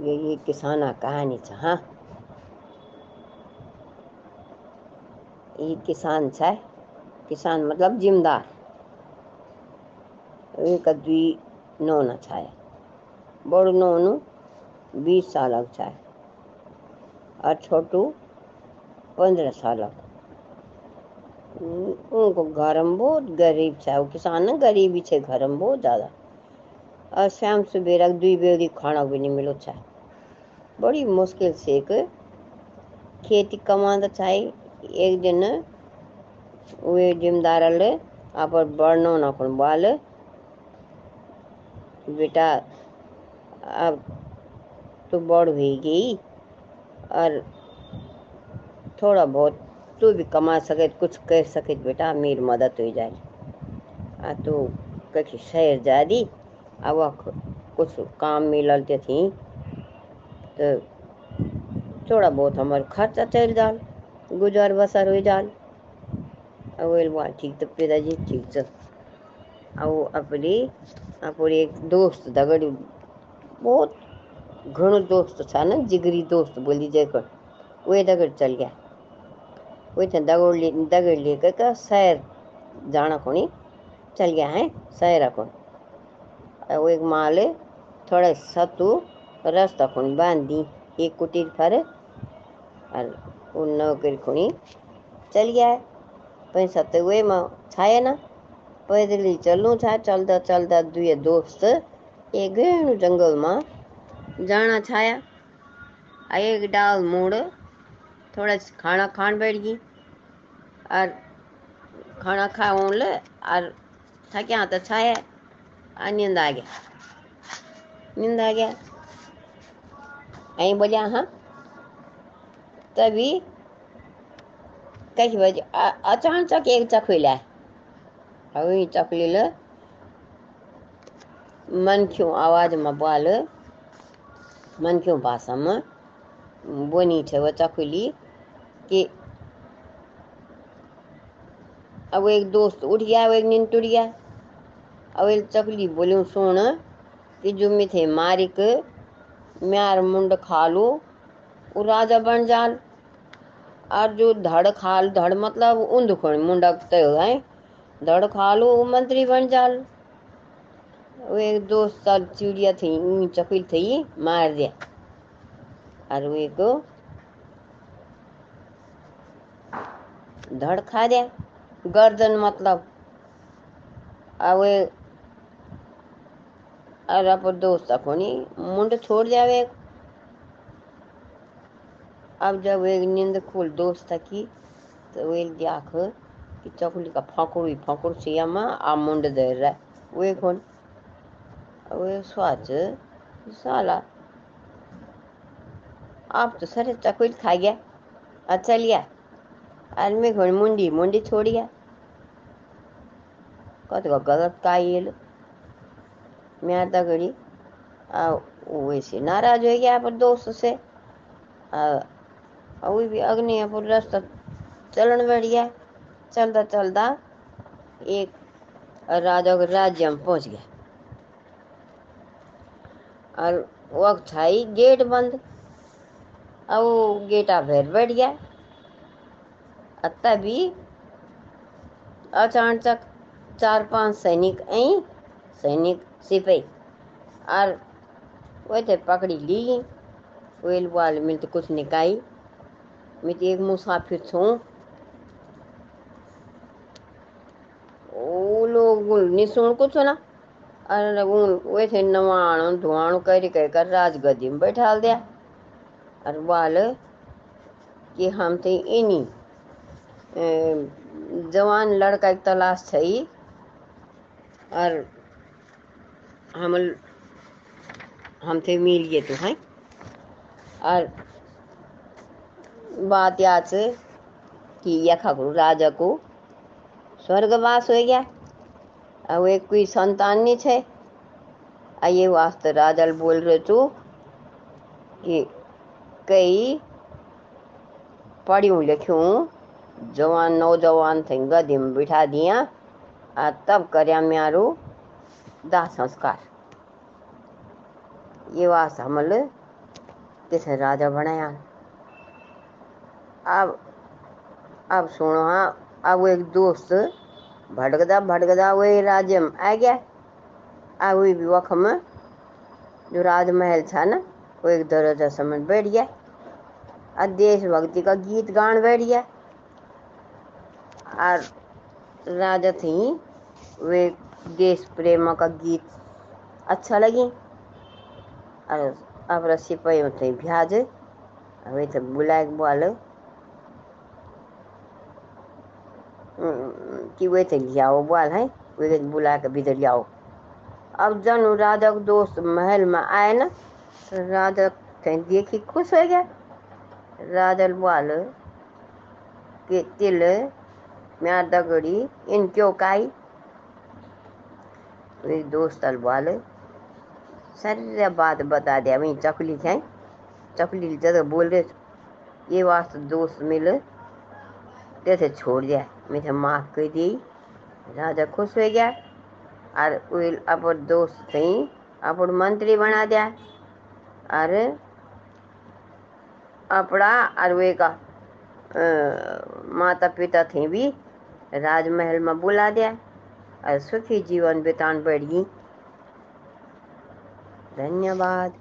ये ये किसाना कहानी छ हाँ? ये किसान छ किसान मतलब जिम्मेदार एक, दुई, नौना छाय बड़ो नौनु, बीस साल छाय और छोटू पंद्रह सालक उनको घर में बहुत गरीब छा। किसान ना, गरीबी छे घर में बहुत ज़्यादा। और शाम सुबेरा दुई बेरी खाना भी नहीं मिलो छा बड़ी मुश्किल से एक खेती कमांदा चाहे एक दिन वे जिम्मेदार आप बढ़नो ना कौन बाल। बेटा, अब तो बड़ भी गई और थोड़ा बहुत तू भी कमा सके, कुछ कर सके बेटा, मेरी मदद हो जाए। आ तो कहीं शहर जा दी? अब कुछ काम मिलल ते थी तो थोड़ा बहुत हमारे खर्चा चल जाल गुजर बसर हो जाल ठीक तो पिताजी ठीक तो अब अपनी अपनी एक दोस्त दगड़ बहुत घणो दोस्त था ना जिगरी दोस्त बोली जयकर वे दगड़ चल गया वे थे दगड़ ले दगड़ लेकर का शहर जाना कोनी चल गया है शहर को एक माले, थोड़ा सतु रास्ता खुणी बाँध, एक कुटीर पर और उन नौकरी खुणी चल गया है पैसा तो वे में छाया ना पैदल चलूँ था चलता चलता दुए दोस्त, एक घणु जंगल में जाना छाया आ एक डाल मोड़, थोड़ा खाना खान बैठ गई और खाना खा ले, और थक्या तो छाया निंद आ आई बोले हाँ तभी कैसे बजे अचानक एक चखुला अभी चखलील मन क्यों आवाज़ में बाल मन क्यों भाषा में बोनी थे वो चखुली कि अब एक दोस्त उठ गया वो एक नींद टूट गया एक चकली बोलूँ सुन। कि जो मैं थे मारिक, म्यार मुंड खालू वो राजा बन जाल। और जो धड़ खाल, धड़ मतलब ऊंध खोण मुंडक तय, है? धड़ खालू वो मंत्री बन जाल। एक दोस्त साल चिड़िया थी चकुल थी, मार दिया। और वो एक धड़ खा दिया। गर्दन मतलब अब वे और अब जब एक नींद दोस्त की तो वे देख कि चकुली का फकुड़ी फकुड़ से में आ मुंड दे रहा वे कौन वे स्वाच साला। आप तो सर चकुल खा गया। अच्छा लिया। आदमी घोड़ मुंडी मुंडी छोड़ गया। कत गलत का ये लो मैं तगड़ी आ वैसे नाराज़ हो गया पर दोस्त से। वो भी अग्नि पर रास्ता चलन बढ़ गया। चलता चलता एक राजा के राज्य में पहुँच गया। और वक्त था ही गेट बंद। अब गेटा भर बैठ गया। तभी अचानक चार पाँच सैनिक आई। सैनिक सिपाही। और वो थे पकड़ी ली। वेल वाल में तो कुछ निकाई मैं तो एक मुसाफिर छूँ। वो लोग निशुण कुछ ना। अरे वे थे नवाणु धुआणु कर कर राजगद्दी में बैठा दिया। और बाल कि हम थे इन्हीं जवान लड़का की तलाश थी। और हम हम थे मिल गए तो हैं? और बात याद से कि यखा को राजा को स्वर्गवास हो गया। अब एक कोई संतान नहीं छे। आ ये वास्ते राजा बोल रहे तू कि कई पढ़ियूं लिखियूं, जवान, नौजवान थे गदी में बिठा दिया। आ तब करया म्यारू दाह संस्कार ये वास हमल किसे राजा बनाया अब अब सुनो हाँ अब वो एक दोस्त भटकदा भटकदा वही राज्य में आ गया। अब वही भी वक्त में जो राजमहल था ना, वो एक दरवाज़ा समझ बैठ गया। और देशभक्ति का गीत गान बैठ गया। और राजा थी, वे देश प्रेम का गीत। अच्छा लगी। अब पे थे भ्याज वे थे बुलाए बोल। कि वे थे लियाओ बोल, है? वे बुला के भीतर लियाओ। अब जन, राजा के दोस्त महल में आए ना तो राजा कहीं देखी खुश हो गया। राजा बोल, के तिल म्या दगड़ी इन क्यों काई? वे दोस्त बोल सारी बात बता दिया वही चकली थे चकली जगह बोल रहे ये वास्ते दोस्त मिल, जैसे छोड़ दिया। मैं माफ़ कर दी। राजा खुश हो गया, और अपन दोस्त थी अपन मंत्री बना दिया। और अपना और वे का माता पिता थे भी, राजमहल में बुला दिया। सुखी जीवन बितान बढ़ी। धन्यवाद।